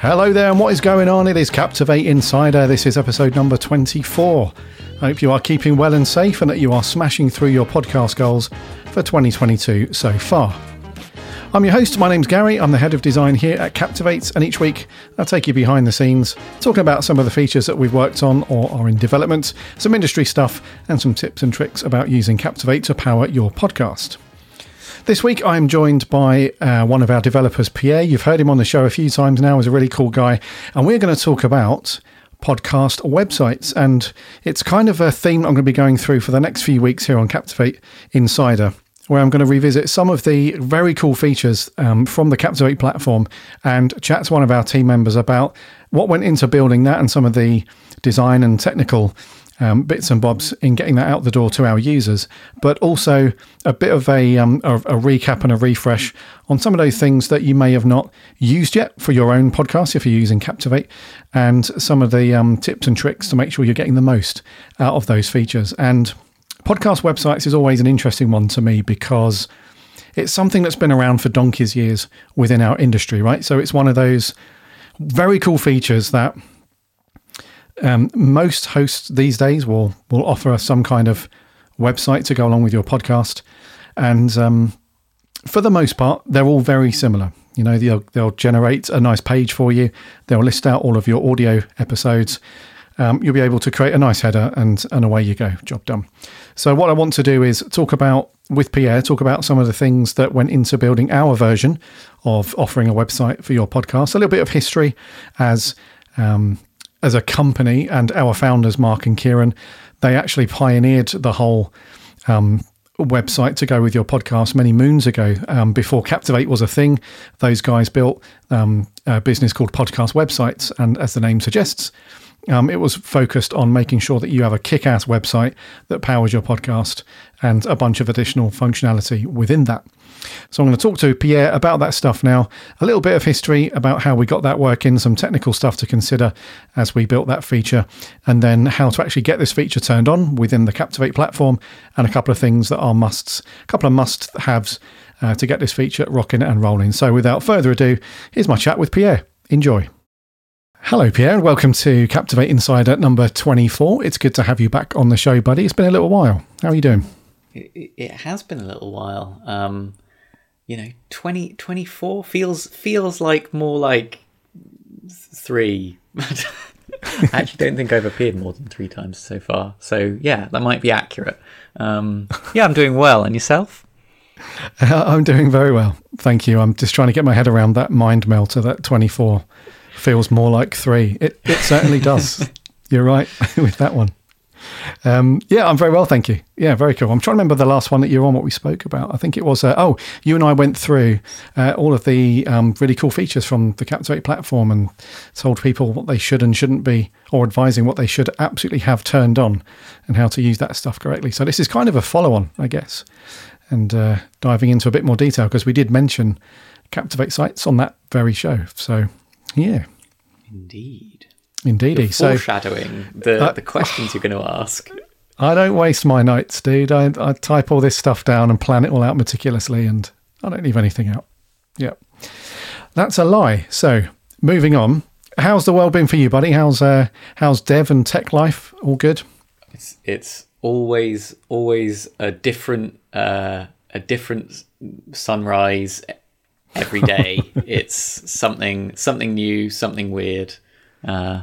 Hello there, and what is going on? It is Captivate Insider. This is episode number 24. I hope you are keeping well and safe and that you are smashing through your podcast goals for 2022 so far. I'm your host, my name's Gary, I'm the head of design here at Captivate, and each week I'll take you behind the scenes, talking about some of the features that we've worked on or are in development, some industry stuff, and some tips and tricks about using Captivate to power your podcast. This week, I'm joined by uh, one of our developers, Pierre. You've heard him on the show a few times now. He's a really cool guy. And we're going to talk about podcast websites. And it's kind of a theme I'm going to be going through for the next few weeks here on Captivate Insider, where I'm going to revisit some of the very cool features um, from the Captivate platform and chat to one of our team members about what went into building that and some of the design and technical um, bits and bobs in getting that out the door to our users, but also a bit of a, um, a, a, recap and a refresh on some of those things that you may have not used yet for your own podcast if you're using Captivate, and some of the um, tips and tricks to make sure you're getting the most out of those features. And podcast websites is always an interesting one to me because it's something that's been around for donkey's years within our industry, right? So it's one of those very cool features that um, most hosts these days will will offer some kind of website to go along with your podcast, and um, for the most part, they're all very similar. You know, they'll they'll generate a nice page for you. They'll list out all of your audio episodes. Um, you'll be able to create a nice header, and and away you go. Job done. So what I want to do is talk about with Pierre, talk about some of the things that went into building our version of offering a website for your podcast. A little bit of history as um, as a company and our founders, Mark and Kieran, they actually pioneered the whole um, website to go with your podcast many moons ago. Um, before Captivate was a thing, those guys built um, a business called Podcast Websites. And as the name suggests, um, it was focused on making sure that you have a kick ass website that powers your podcast and a bunch of additional functionality within that. So I'm going to talk to Pierre about that stuff now, a little bit of history about how we got that working, some technical stuff to consider as we built that feature, and then how to actually get this feature turned on within the Captivate platform, and a couple of things that are musts, a couple of must haves uh, to get this feature rocking and rolling. So without further ado, here's my chat with Pierre. Enjoy. Hello, Pierre, and welcome to Captivate Insider number 24. It's good to have you back on the show, buddy. It's been a little while. How are you doing? It, it has been a little while. Um, you know 20 24 feels feels like more like three I actually don't think I've appeared more than three times so far. So yeah, that might be accurate. Um, yeah, I'm doing well. And yourself? I'm doing very well. Thank you. I'm just trying to get my head around that mind melter. That 24 feels more like three. It, it certainly does. You're right with that one. Um, yeah, I'm very well, thank you. Yeah, very cool. I'm trying to remember the last one that you were on, what we spoke about. I think it was, uh, oh, you and I went through uh, all of the um, really cool features from the Captivate platform and told people what they should and shouldn't be, or advising what they should absolutely have turned on and how to use that stuff correctly. So this is kind of a follow on, I guess, and uh, diving into a bit more detail because we did mention Captivate sites on that very show. So, yeah. Indeed. Indeed. You're foreshadowing the uh, the questions you're going to ask. I don't waste my nights, dude. I, I type all this stuff down and plan it all out meticulously, and I don't leave anything out. Yep, that's a lie. So moving on. How's the world been for you, buddy? How's uh, how's dev and tech life? All good? It's it's always always a different uh, a different sunrise every day. it's something something new, something weird uh,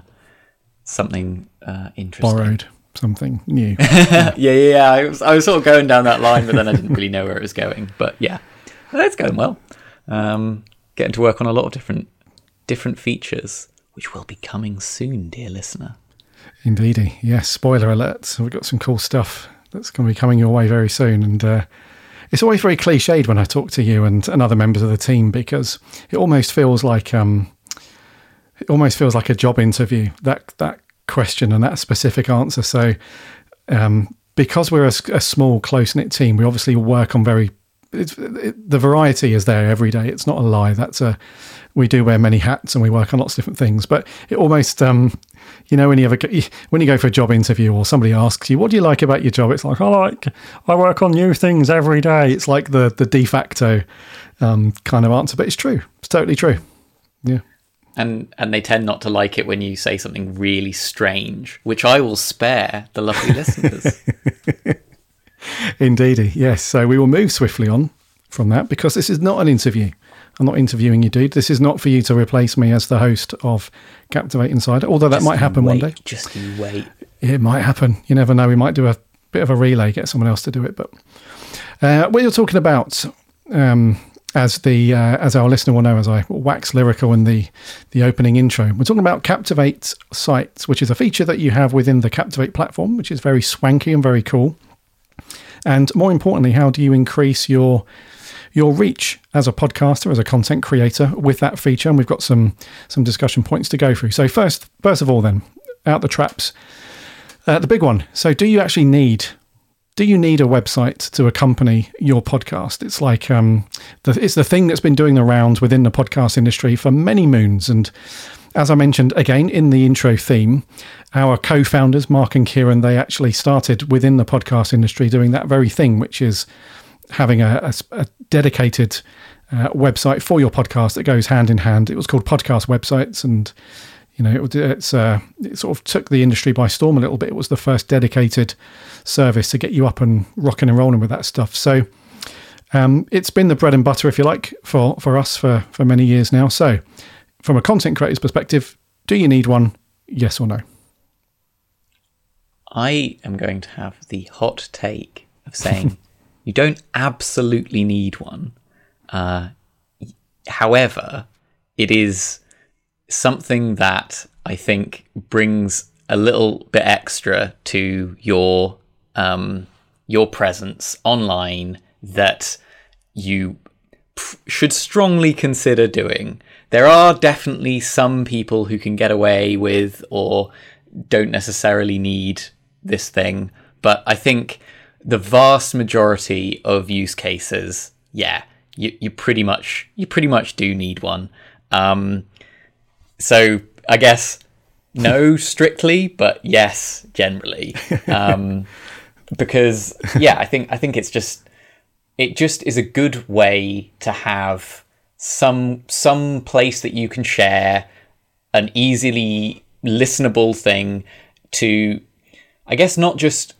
something uh, interesting. Borrowed something new. yeah, yeah, yeah. I was, I was sort of going down that line, but then I didn't really know where it was going. But yeah, it's going well. Um, getting to work on a lot of different different features, which will be coming soon, dear listener. Indeedy, yes. Spoiler alert! We've got some cool stuff that's going to be coming your way very soon, and uh, it's always very cliched when I talk to you and, and other members of the team because it almost feels like um, it almost feels like a job interview that that question and that specific answer. So, um, because we're a, a small, close knit team, we obviously work on very. It, the variety is there every day. It's not a lie. That's a. We do wear many hats and we work on lots of different things. But it almost, um, you know, when you ever when you go for a job interview or somebody asks you, "What do you like about your job?" It's like, "I like I work on new things every day." It's like the the de facto um, kind of answer, but it's true. It's totally true. Yeah. and and they tend not to like it when you say something really strange, which I will spare the lovely listeners. Indeedy, yes. So we will move swiftly on from that because this is not an interview. I'm not interviewing you, dude. This is not for you to replace me as the host of Captivate Insider, although that Just might happen one day. Just you wait. It might happen. You never know. We might do a bit of a relay, get someone else to do it. But uh, what you're talking about, um, as the uh, as our listener will know, as I wax lyrical in the the opening intro, we're talking about Captivate Sites, which is a feature that you have within the Captivate platform, which is very swanky and very cool. And more importantly, how do you increase your your reach as a podcaster, as a content creator with that feature? And we've got some some discussion points to go through. So first, first of all, then out the traps, uh, the big one. So, do you actually need do you need a website to accompany your podcast? It's like um, the, it's the thing that's been doing the rounds within the podcast industry for many moons. And as I mentioned again in the intro theme, our co-founders Mark and Kieran they actually started within the podcast industry doing that very thing, which is having a, a, a dedicated uh, website for your podcast that goes hand in hand. It was called Podcast Websites, and you know it, it's uh, it sort of took the industry by storm a little bit. It was the first dedicated service to get you up and rocking and rolling with that stuff. So um, it's been the bread and butter, if you like, for for us for for many years now. So from a content creator's perspective, do you need one? Yes or no? I am going to have the hot take of saying you don't absolutely need one. Uh, however, it is something that I think brings a little bit extra to your um, your presence online that you should strongly consider doing. There are definitely some people who can get away with or don't necessarily need this thing, but I think the vast majority of use cases, yeah, you, you pretty much you pretty much do need one. Um, so I guess no strictly, but yes generally. Um, because yeah, I think I think it's just it just is a good way to have some some place that you can share an easily listenable thing to I guess not just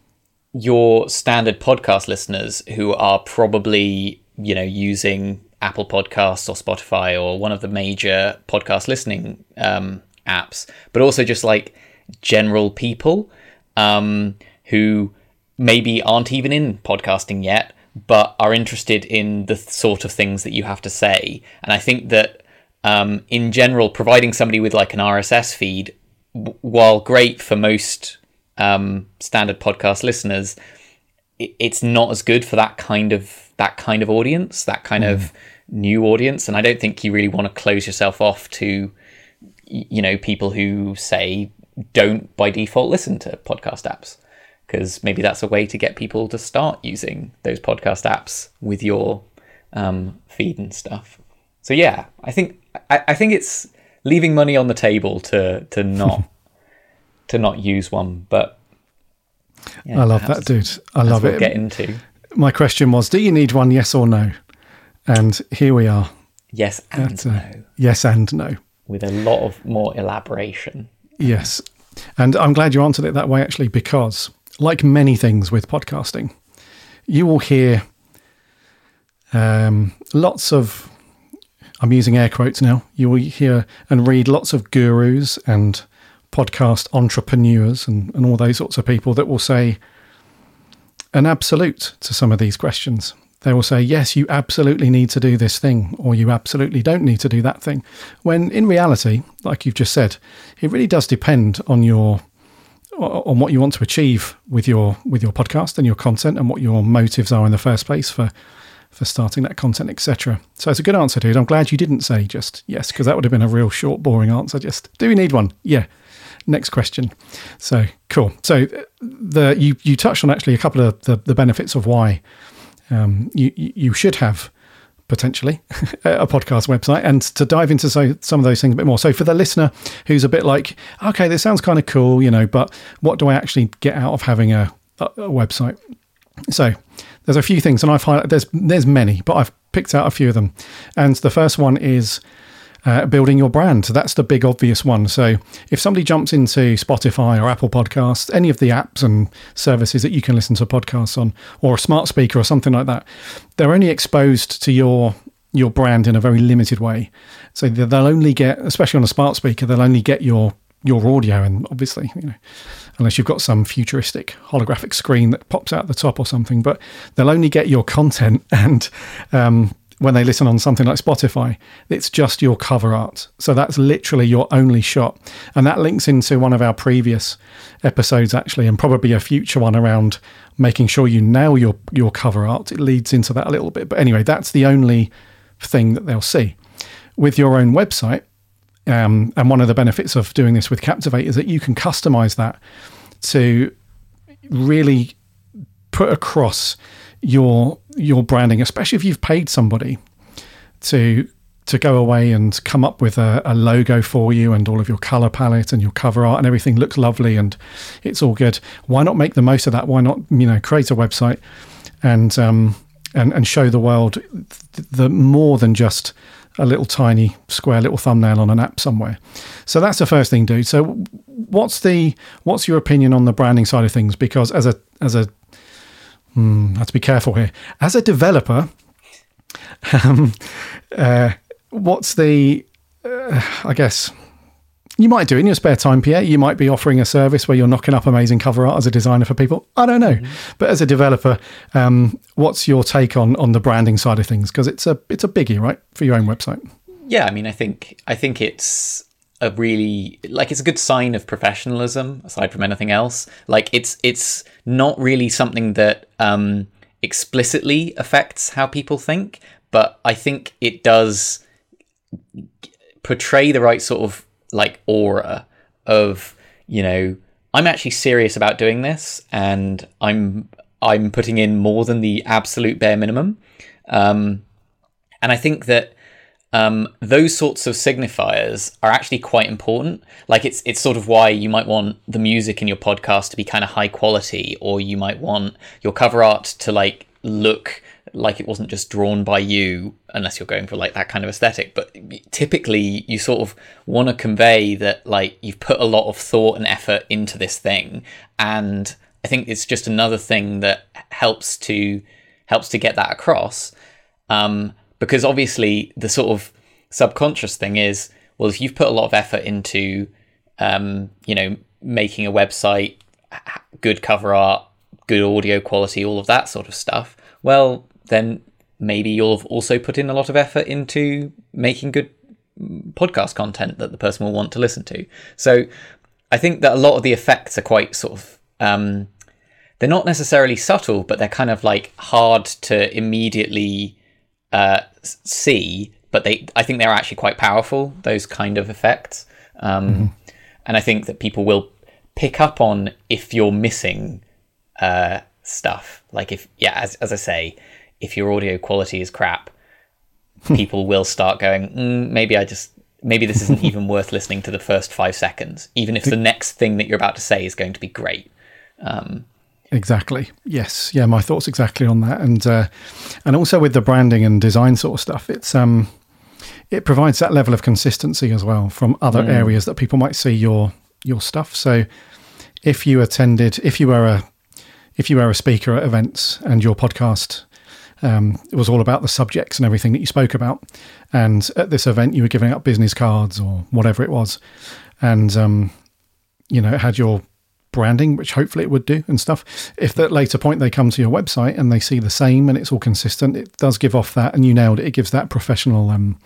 your standard podcast listeners who are probably, you know, using Apple Podcasts or Spotify or one of the major podcast listening um, apps, but also just like general people um, who maybe aren't even in podcasting yet, but are interested in the sort of things that you have to say. And I think that um, in general, providing somebody with like an RSS feed, w- while great for most um, standard podcast listeners, it, it's not as good for that kind of that kind of audience, that kind of new audience. And I don't think you really want to close yourself off to, you know, people who say don't by default listen to podcast apps because maybe that's a way to get people to start using those podcast apps with your um, feed and stuff. So yeah, I think I, I think it's leaving money on the table to to not to not use one, but yeah, I love that, dude. I love we'll it. Get into My question was, do you need one? Yes or no? And here we are. yes and a no yes and no. with a lot of more elaboration. Yes. And I'm glad you answered it that way, actually, because like many things with podcasting, you will hear um, lots of, I'm using air quotes now, you will hear and read lots of gurus and podcast entrepreneurs and, and all those sorts of people that will say an absolute to some of these questions. They will say, yes, you absolutely need to do this thing, or you absolutely don't need to do that thing. When in reality, like you've just said, it really does depend on your on what you want to achieve with your with your podcast and your content and what your motives are in the first place for for starting that content etc so it's a good answer dude. I'm glad you didn't say just yes because that would have been a real short boring answer. Just do we need one? Yeah. Next question. So cool. So uh, the you you touched on actually a couple of the, the benefits of why um, you you you should have potentially a podcast website and to dive into so, some of those things a bit more. So for the listener who's a bit like, okay, this sounds kind of cool, you know, but what do I actually get out of having a, a, a website? So there's a few things, and I've highlighted. There's there's many, but I've picked out a few of them. And the first one is uh, building your brand. So that's the big obvious one. So if somebody jumps into Spotify or Apple Podcasts, any of the apps and services that you can listen to podcasts on, or a smart speaker or something like that, they're only exposed to your your brand in a very limited way. So they'll only get, especially on a smart speaker, they'll only get your your audio, and obviously, you know, unless you've got some futuristic holographic screen that pops out the top or something, but they'll only get your content and um, when they listen on something like Spotify, it's just your cover art. So that's literally your only shot. And that links into one of our previous episodes, actually, and probably a future one around making sure you nail your, your cover art. It leads into that a little bit. But anyway, that's the only thing that they'll see. With your own website, um, and one of the benefits of doing this with Captivate is that you can customize that to really put across your your branding, especially if you've paid somebody to to go away and come up with a, a, logo for you and all of your color palette and your cover art and everything looks lovely and it's all good. Why not make the most of that? Why not you know create a website and um, and and show the world the more than just a little tiny square little thumbnail on an app somewhere. So that's the first thing, dude. So what's the what's your opinion on the branding side of things? Because as a as a Hmm, have to be careful here. As a developer, um, uh, what's the, uh, I guess, you might do it in your spare time, Pierre. You might be offering a service where you're knocking up amazing cover art as a designer for people. I don't know, mm-hmm. but as a developer, um, what's your take on on the branding side of things? Because it's a it's a biggie, right, for your own website. Yeah, I mean, I think I think it's a really like it's a good sign of professionalism aside from anything else. Like it's it's not really something that um explicitly affects how people think but i think it does portray the right sort of like aura of you know i'm actually serious about doing this and i'm i'm putting in more than the absolute bare minimum. Um and i think that um, those sorts of signifiers are actually quite important. Like it's it's sort of why you might want the music in your podcast to be kind of high quality, or you might want your cover art to like look like it wasn't just drawn by you, unless you're going for like that kind of aesthetic. But typically, you sort of want to convey that like you've put a lot of thought and effort into this thing, and I think it's just another thing that helps to helps to get that across. Um, because obviously the sort of subconscious thing is well if you've put a lot of effort into um, you know making a website good cover art good audio quality all of that sort of stuff well then maybe you'll have also put in a lot of effort into making good podcast content that the person will want to listen to. So i think that a lot of the effects are quite sort of um, they're not necessarily subtle but they're kind of like hard to immediately uh, see, but they I think they're actually quite powerful. Those kind of effects, um, mm-hmm. and I think that people will pick up on if you're missing uh, stuff. Like if yeah, as as I say, if your audio quality is crap, people will start going. Mm, maybe I just maybe this isn't even worth listening to the first five seconds, even if the next thing that you're about to say is going to be great. Um, Exactly. Yes. Yeah. My thoughts exactly on that, and uh, and also with the branding and design sort of stuff. It's um, it provides that level of consistency as well from other mm. areas that people might see your your stuff. So if you attended, if you were a if you were a speaker at events and your podcast um, it was all about the subjects and everything that you spoke about, and at this event you were giving out business cards or whatever it was, and um, you know it had your branding, which hopefully it would do and stuff. If at later point they come to your website and they see the same and it's all consistent, it does give off that, and you nailed it. It gives that professional um,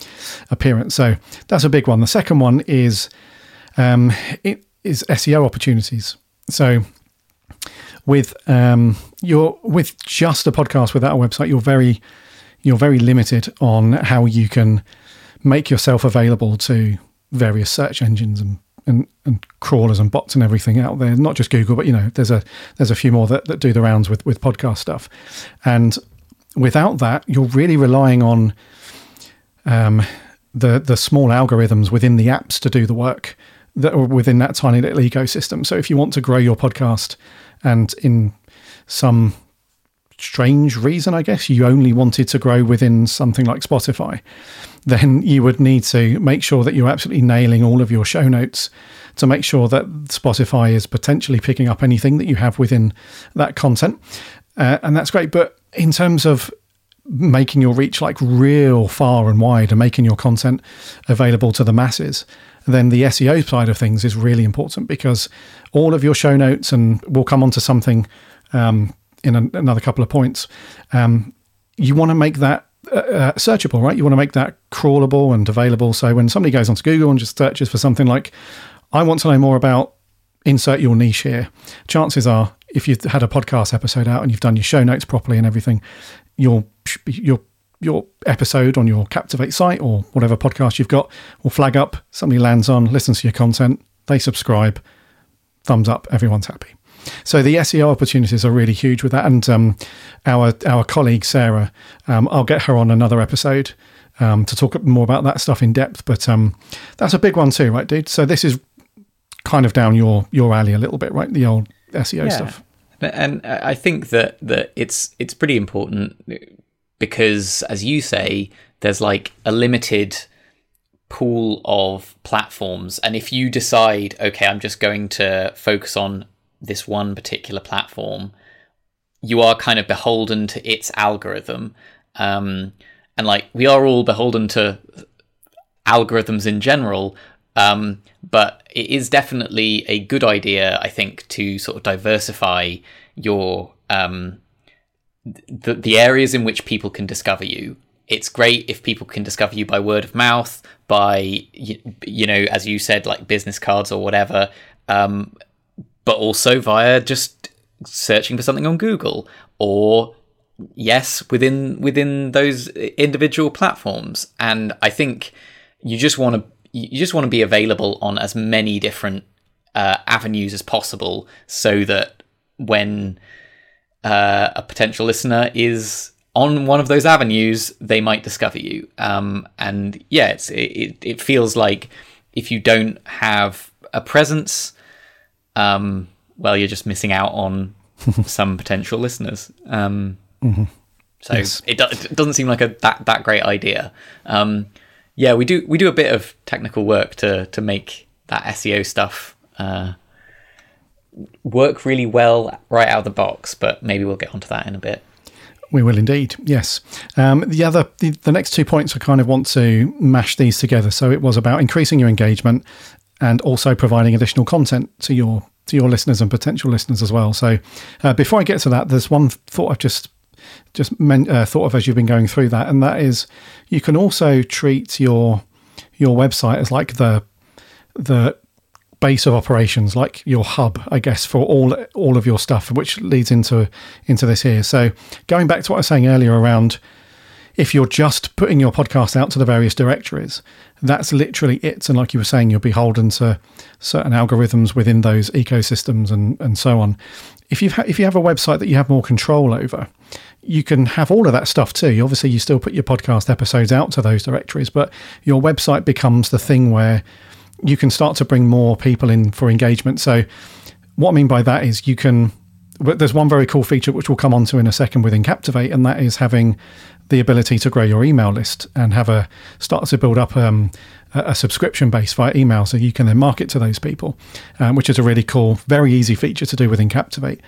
appearance. So that's a big one. The second one is um, it is SEO opportunities. So with um, your with just a podcast without a website, you're very you're very limited on how you can make yourself available to various search engines and and, and crawlers and bots and everything out there. Not just Google, but you know, there's a there's a few more that, that do the rounds with with podcast stuff. And without that, you're really relying on um, the the small algorithms within the apps to do the work that are within that tiny little ecosystem. So if you want to grow your podcast and in some strange reason, I guess, you only wanted to grow within something like Spotify, then you would need to make sure that you're absolutely nailing all of your show notes to make sure that Spotify is potentially picking up anything that you have within that content. Uh, and that's great. But in terms of making your reach like real far and wide and making your content available to the masses, then the SEO side of things is really important because all of your show notes, and we'll come on to something um, in a, another couple of points, um, you want to make that uh, uh, searchable, right? You want to make that crawlable and available. So when somebody goes onto Google and just searches for something like, I want to know more about insert your niche here, chances are, if you've had a podcast episode out and you've done your show notes properly and everything, your your your episode on your Captivate site or whatever podcast you've got will flag up. Somebody lands on, listens to your content, they subscribe, thumbs up, everyone's happy. So the SEO opportunities are really huge with that. And um, our our colleague Sarah, um, I'll get her on another episode um, to talk more about that stuff in depth. But um, that's a big one too, right, dude? So this is kind of down your your alley a little bit, right? The old SEO yeah. stuff. And I think that that it's it's pretty important because, as you say, there's like a limited pool of platforms, and if you decide, okay, I'm just going to focus on this one particular platform, you are kind of beholden to its algorithm. Um, and like we are all beholden to algorithms in general, um, but it is definitely a good idea, I think, to sort of diversify your um, the the areas in which people can discover you. It's great if people can discover you by word of mouth, by you, you know, as you said, like business cards or whatever. Um, but also via just searching for something on Google or yes within within those individual platforms and I think you just want to you just want to be available on as many different uh, avenues as possible so that when uh, a potential listener is on one of those avenues, they might discover you. Um, and yeah, it, it feels like if you don't have a presence, um, well, you're just missing out on some potential listeners. Um, mm-hmm. So yes. it, do- it, doesn't seem like a that that great idea. Um, yeah, we do we do a bit of technical work to to make that SEO stuff uh, work really well right out of the box. But maybe we'll get onto that in a bit. We will indeed, yes. Um, the other, the, the, next two points, I kind of want to mash these together. So it was about increasing your engagement and also providing additional content to your to your listeners and potential listeners as well. So uh, before I get to that, there's one thought I've just just men, uh, thought of as you've been going through that, and that is you can also treat your your website as like the the base of operations, like your hub, I guess, for all all of your stuff, which leads into into this here. So going back to what I was saying earlier around if you're just putting your podcast out to the various directories, that's literally it. And like you were saying, you're beholden to certain algorithms within those ecosystems and, and so on. If you've ha- if you have a website that you have more control over, you can have all of that stuff too. Obviously, you still put your podcast episodes out to those directories, but your website becomes the thing where you can start to bring more people in for engagement. So, what I mean by that is you can. But there's one very cool feature which we'll come on to in a second within Captivate, and that is having the ability to grow your email list and have a start to build up um, a, subscription base via email so you can then market to those people, um, which is a really cool, very easy feature to do within Captivate.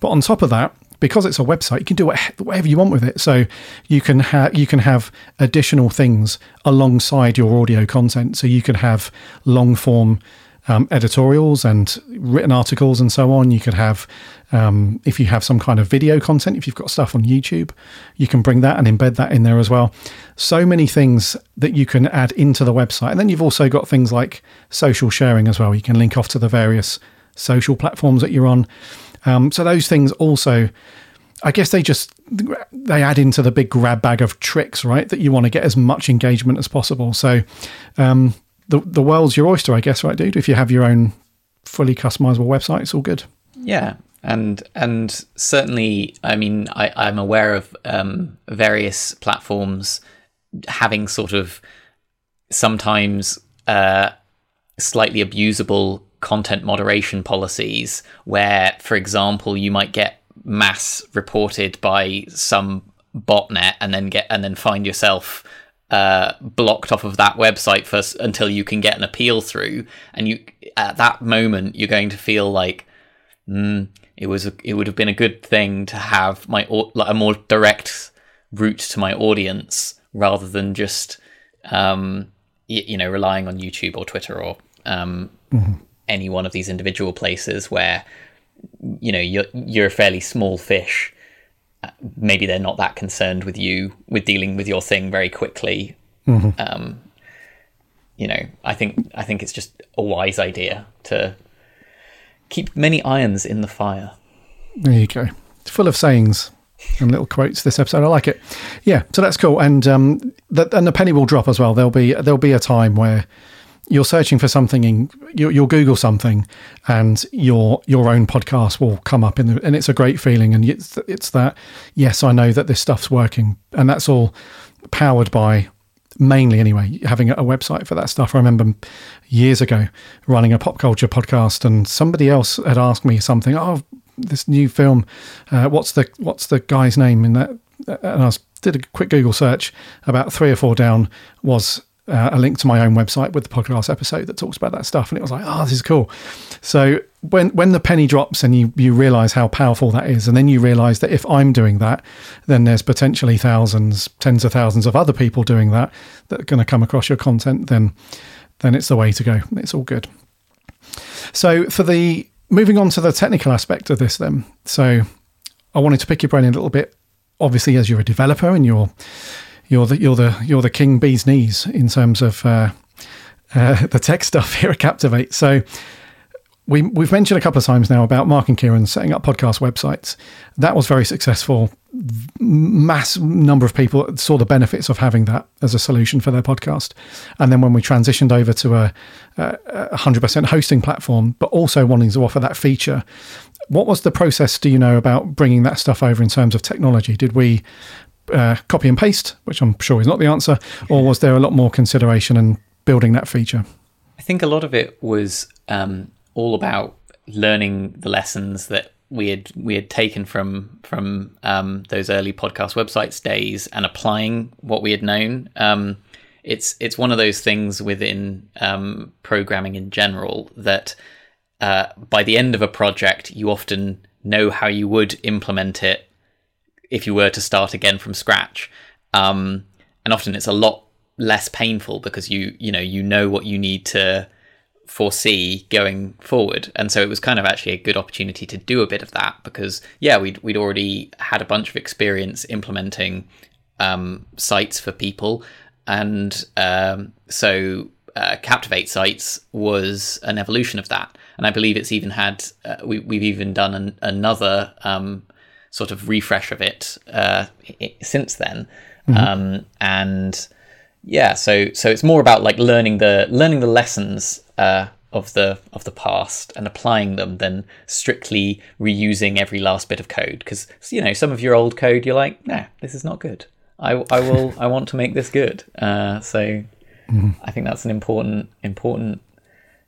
But on top of that, because it's a website, you can do whatever you want with it. So you can have you can have additional things alongside your audio content. So you can have long form um, editorials and written articles and so on. You could have, um, if you have some kind of video content, if you've got stuff on YouTube, you can bring that and embed that in there as well. So many things that you can add into the website. And then you've also got things like social sharing as well. You can link off to the various social platforms that you're on. Um, so those things also. I guess they just they add into the big grab bag of tricks, right? That you want to get as much engagement as possible. So, um, the the world's your oyster, I guess, right, dude? If you have your own fully customizable website, it's all good. Yeah, and and certainly, I mean, I, I'm aware of um, various platforms having sort of sometimes uh, slightly abusable content moderation policies, where, for example, you might get mass reported by some botnet and then get and then find yourself uh, blocked off of that website first until you can get an appeal through. And you at that moment you're going to feel like mm, it was a, it would have been a good thing to have my like a more direct route to my audience rather than just um, you, you know relying on YouTube or Twitter or um, mm-hmm. any one of these individual places where you know you're you're a fairly small fish. Maybe they're not that concerned with you with dealing with your thing very quickly. Mm-hmm. Um, you know, I think I think it's just a wise idea to keep many irons in the fire. There you go. It's full of sayings and little quotes this episode. I like it. Yeah, so that's cool. And um, and the penny will drop as well. There'll be there'll be a time where you're searching for something in you, will Google something, and your your own podcast will come up in the, and it's a great feeling. And it's it's that yes, I know that this stuff's working, and that's all powered by mainly anyway having a website for that stuff. I remember years ago running a pop culture podcast, and somebody else had asked me something. Oh, this new film. Uh, what's the what's the guy's name in that? And I was, did a quick Google search. About three or four down was uh, a link to my own website with the podcast episode that talks about that stuff, and it was like, oh, this is cool. So when when the penny drops and you you realize how powerful that is, and then you realize that if I'm doing that, then there's potentially thousands, tens of thousands of other people doing that that are going to come across your content. Then then it's the way to go. It's all good. So for the moving on to the technical aspect of this, then. So I wanted to pick your brain a little bit. Obviously, as you're a developer and you're you're the you're the you're the king bee's knees in terms of uh, uh, the tech stuff here at Captivate. So we we've mentioned a couple of times now about Mark and Kieran setting up podcast websites. That was very successful. Mass number of people saw the benefits of having that as a solution for their podcast. And then when we transitioned over to a, a 100% hosting platform, but also wanting to offer that feature, what was the process? Do you know about bringing that stuff over in terms of technology? Did we uh, copy and paste, which I'm sure is not the answer, or was there a lot more consideration in building that feature? I think a lot of it was um, all about learning the lessons that we had we had taken from from um, those early podcast websites days and applying what we had known. Um, it's it's one of those things within um, programming in general that uh, by the end of a project you often know how you would implement it if you were to start again from scratch. Um, and often it's a lot less painful because you you know you know what you need to foresee going forward. And so it was kind of actually a good opportunity to do a bit of that because yeah, we'd we'd already had a bunch of experience implementing um, sites for people, and um, so uh, Captivate sites was an evolution of that. And I believe it's even had uh, we, we've even done an, another um, sort of refresh of it uh, since then, mm-hmm. Um, and yeah so so it's more about like learning the learning the lessons uh, of the of the past and applying them than strictly reusing every last bit of code. Because you know some of your old code you're like nah this is not good. I, I will i want to make this good. Uh, so mm-hmm. i think that's an important important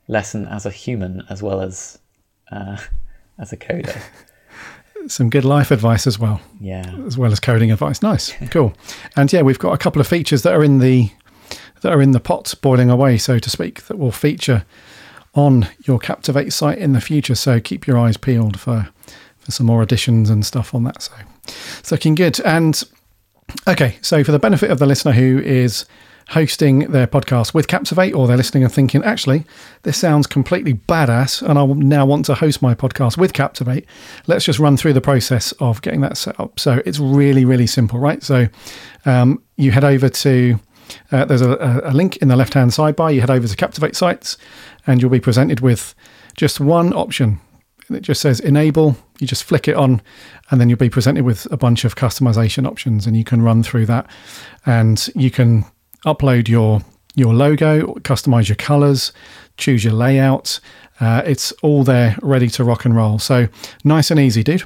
lesson as a human as well as uh, as a coder some good life advice as well. Yeah. As well as coding advice. Nice. cool. And yeah, we've got a couple of features that are in the that are in the pot boiling away, so to speak, that will feature on your Captivate site in the future. So keep your eyes peeled for for some more additions and stuff on that. So it's looking good. And okay, so for the benefit of the listener who is hosting their podcast with Captivate, or they're listening and thinking, actually, this sounds completely badass, and I now want to host my podcast with Captivate. Let's just run through the process of getting that set up. So it's really, really simple, right? So um, you head over to uh, there's a, a, link in the left hand sidebar. You head over to Captivate Sites, and you'll be presented with just one option. It just says enable. You just flick it on, and then you'll be presented with a bunch of customization options, and you can run through that. And you can upload your your logo, customize your colors, choose your layout. Uh, it's all there, ready to rock and roll. So nice and easy, dude.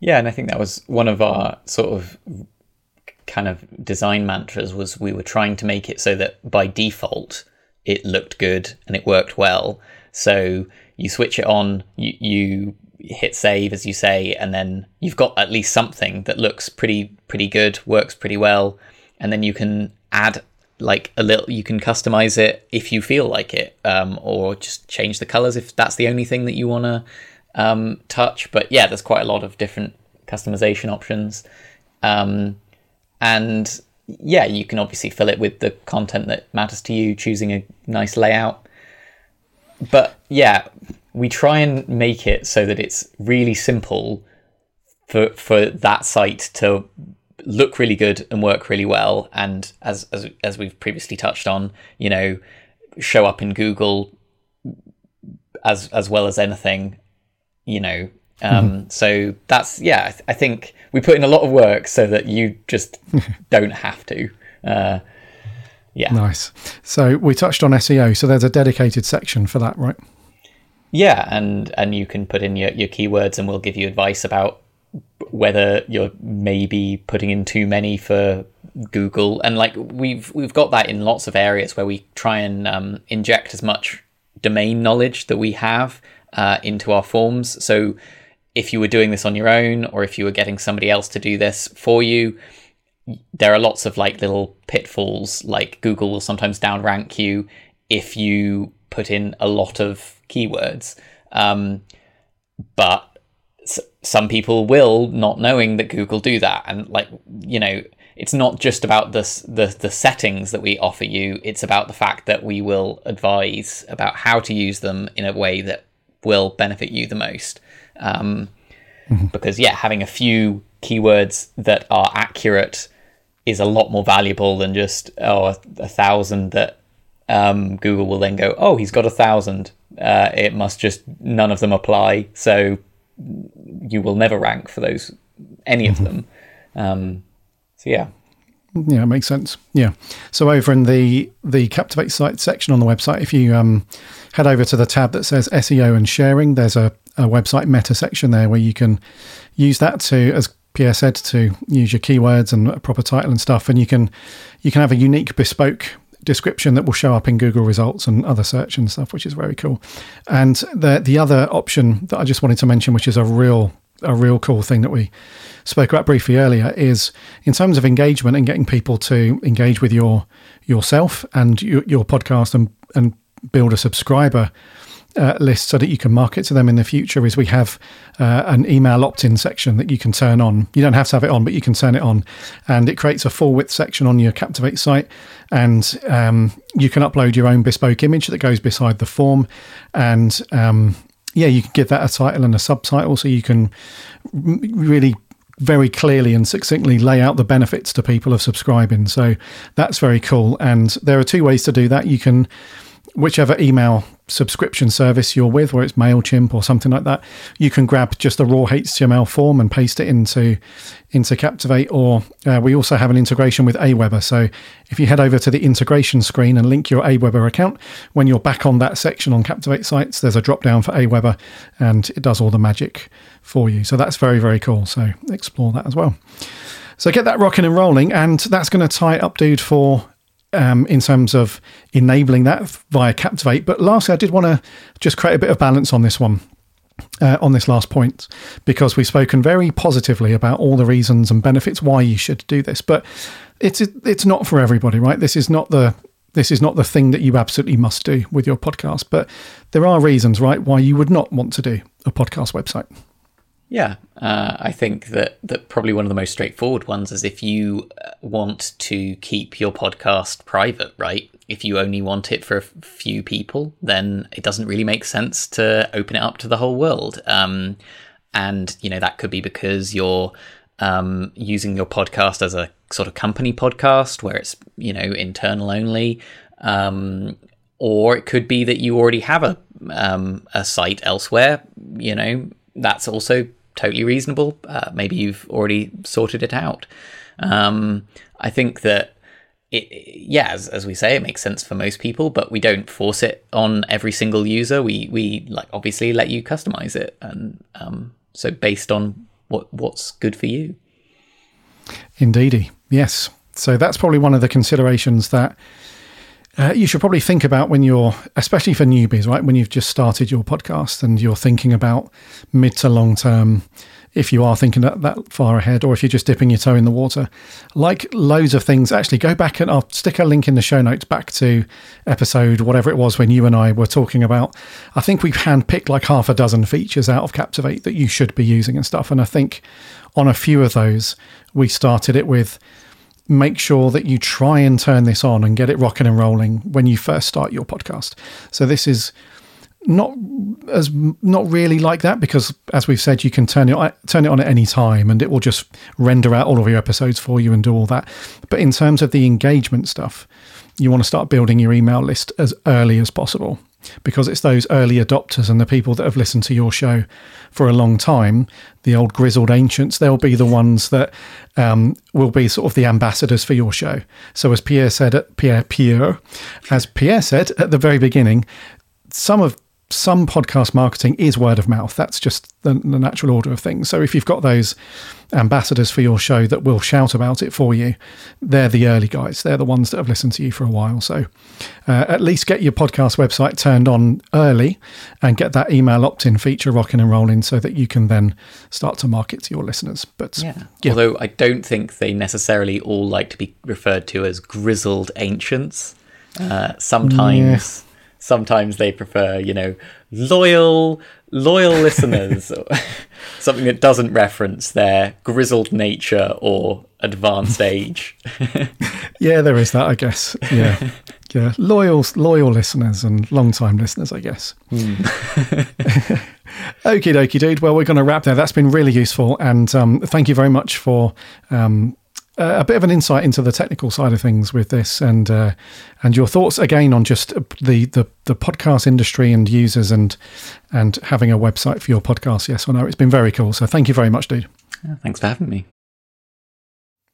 Yeah, and I think that was one of our sort of kind of design mantras was we were trying to make it so that by default it looked good and it worked well. So you switch it on, you, you hit save as you say, and then you've got at least something that looks pretty pretty good, works pretty well, and then you can add like a little you can customize it if you feel like it um, or just change the colors if that's the only thing that you want to um, touch. But yeah there's quite a lot of different customization options. Um, and yeah you can obviously fill it with the content that matters to you choosing a nice layout. But yeah we try and make it so that it's really simple for for that site to look really good and work really well. And as as as we've previously touched on you know show up in google as as well as anything you know um mm-hmm. so that's yeah I, th- I, think we put in a lot of work so that you just don't have to uh yeah. Nice. So we touched on seo so there's a dedicated section for that right? Yeah and and you can put in your, your keywords and we'll give you advice about whether you're maybe putting in too many for Google, and like we've we've got that in lots of areas where we try and um, inject as much domain knowledge that we have uh, into our forms. So if you were doing this on your own, or if you were getting somebody else to do this for you, there are lots of like little pitfalls. Like Google will sometimes downrank you if you put in a lot of keywords. Um, but some people will not knowing that Google do that, and like you know, it's not just about the the the settings that we offer you. It's about the fact that we will advise about how to use them in a way that will benefit you the most. Um, mm-hmm. Because yeah, having a few keywords that are accurate is a lot more valuable than just oh a, a thousand that um, Google will then go oh he's got a thousand. Uh, it must just none of them apply. So you will never rank for those any of them. Um, so yeah. Yeah, it makes sense. Yeah. So over in the the Captivate site section on the website, if you um, head over to the tab that says SEO and sharing, there's a, a website meta section there where you can use that to, as Pierre said, to use your keywords and a proper title and stuff, and you can you can have a unique bespoke description that will show up in Google results and other search and stuff, which is very cool. And the the other option that I just wanted to mention, which is a real a real cool thing that we spoke about briefly earlier, is in terms of engagement and getting people to engage with your yourself and your, your podcast and and build a subscriber uh, list so that you can market to them in the future is we have uh, an email opt-in section that you can turn on. You don't have to have it on, but you can turn it on, and it creates a full width section on your Captivate site, and um, you can upload your own bespoke image that goes beside the form, and um, yeah, you can give that a title and a subtitle, so you can really very clearly and succinctly lay out the benefits to people of subscribing. So that's very cool. And there are two ways to do that. You can whichever email subscription service you're with, where it's Mailchimp or something like that, you can grab just the raw HTML form and paste it into into Captivate. Or uh, we also have an integration with Aweber. So if you head over to the integration screen and link your Aweber account, when you're back on that section on Captivate sites, there's a drop down for Aweber, and it does all the magic for you. So that's very very cool. So explore that as well. So get that rocking and rolling, and that's going to tie up, dude, for um, in terms of enabling that via Captivate. But lastly, I did want to just create a bit of balance on this one. Uh, on this last point, because we've spoken very positively about all the reasons and benefits why you should do this, but it's it's not for everybody, right? This is not the this is not the thing that you absolutely must do with your podcast, but there are reasons, right, why you would not want to do a podcast website. Yeah, uh, I think that that probably one of the most straightforward ones is if you uh, want to keep your podcast private, right? If you only want it for a few people, then it doesn't really make sense to open it up to the whole world. Um, and you know that could be because you're um, using your podcast as a sort of company podcast where it's you know internal only, um, or it could be that you already have a um, a site elsewhere. You know that's also totally reasonable. Uh, maybe you've already sorted it out. Um, I think that it, yeah, as, as we say, it makes sense for most people, but we don't force it on every single user. We we like obviously let you customize it, and um, so based on what what's good for you. Indeedy, yes. So that's probably one of the considerations that uh, you should probably think about when you're, especially for newbies, right? When you've just started your podcast and you're thinking about mid to long term, if you are thinking that, that far ahead, or if you're just dipping your toe in the water, like loads of things, actually go back and I'll stick a link in the show notes back to episode whatever it was when you and I were talking about. I think we've handpicked like half a dozen features out of Captivate that you should be using and stuff. And I think on a few of those, we started it with make sure that you try and turn this on and get it rocking and rolling when you first start your podcast. So this is not as not really like that because as we've said you can turn it turn it on at any time and it will just render out all of your episodes for you and do all that but in terms of the engagement stuff you want to start building your email list as early as possible because it's those early adopters and the people that have listened to your show for a long time, the old grizzled ancients, they'll be the ones that um, will be sort of the ambassadors for your show. So, as Pierre said, at Pierre Pierre, as Pierre said at the very beginning, some of some podcast marketing is word of mouth. That's just the, the, natural order of things. So if you've got those ambassadors for your show that will shout about it for you, they're the early guys. They're the ones that have listened to you for a while. So uh, at least get your podcast website turned on early and get that email opt in feature rocking and rolling so that you can then start to market to your listeners. But yeah. yeah. Although I don't think they necessarily all like to be referred to as grizzled ancients. Uh, sometimes. Yeah sometimes they prefer, you know, loyal, loyal listeners, something that doesn't reference their grizzled nature or advanced age. yeah, there is that, I guess. Yeah, yeah, loyal, loyal listeners and long-time listeners, I guess. Mm. Okie dokie, dude. Well, we're going to wrap there. That's been really useful, and um, thank you very much for um, uh, a bit of an insight into the technical side of things with this, and uh, and your thoughts again on just the, the the podcast industry and users, and and having a website for your podcast. Yes or no? It's been very cool. So thank you very much, dude. Yeah, thanks for having me.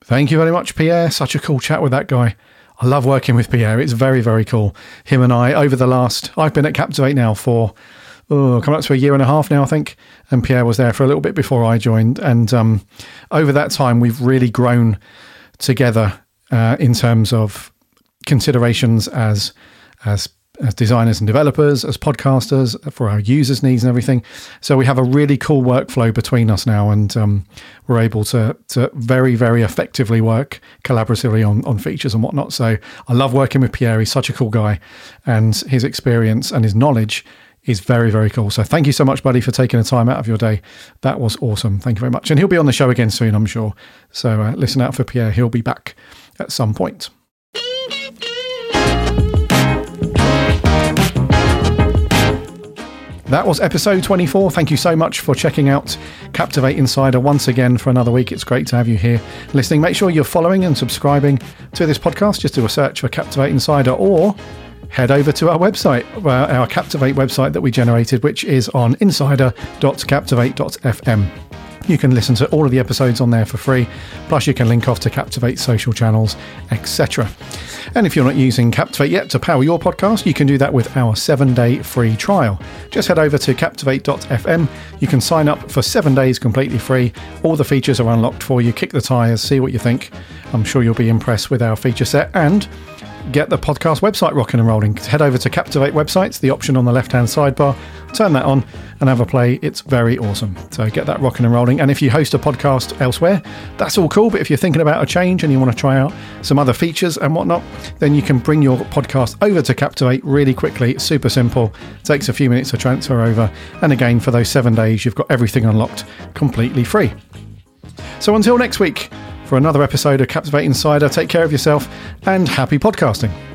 Thank you very much, Pierre. Such a cool chat with that guy. I love working with Pierre. It's very very cool. Him and I over the last. I've been at Captivate now for oh, up to a year and a half now, I think. And Pierre was there for a little bit before I joined. And um, over that time, we've really grown together uh, in terms of considerations as as as designers and developers, as podcasters, for our users' needs and everything. So we have a really cool workflow between us now, and um, we're able to to very very effectively work collaboratively on on features and whatnot. So I love working with Pierre. He's such a cool guy, and his experience and his knowledge is very, very cool. So thank you so much, buddy, for taking the time out of your day. That was awesome. Thank you very much. And he'll be on the show again soon, I'm sure. So uh, listen out for Pierre. He'll be back at some point. That was episode 24. Thank you so much for checking out Captivate Insider once again for another week. It's great to have you here listening. Make sure you're following and subscribing to this podcast. Just do a search for Captivate Insider or head over to our website, uh, our Captivate website that we generated, which is on insider.captivate.fm. You can listen to all of the episodes on there for free, plus you can link off to Captivate social channels, etc. And if you're not using Captivate yet to power your podcast, you can do that with our seven day free trial. Just head over to captivate.fm. You can sign up for seven days completely free. All the features are unlocked for you. Kick the tires, see what you think. I'm sure you'll be impressed with our feature set. And get the podcast website rocking and rolling. Head over to Captivate websites, the option on the left hand sidebar, turn that on and have a play. It's very awesome. So get that rocking and rolling. And if you host a podcast elsewhere, that's all cool. But if you're thinking about a change and you want to try out some other features and whatnot, then you can bring your podcast over to Captivate really quickly. It's super simple. It takes a few minutes to transfer over. And again, for those seven days, you've got everything unlocked completely free. So until next week, for another episode of Captivate Insider. Take care of yourself and happy podcasting.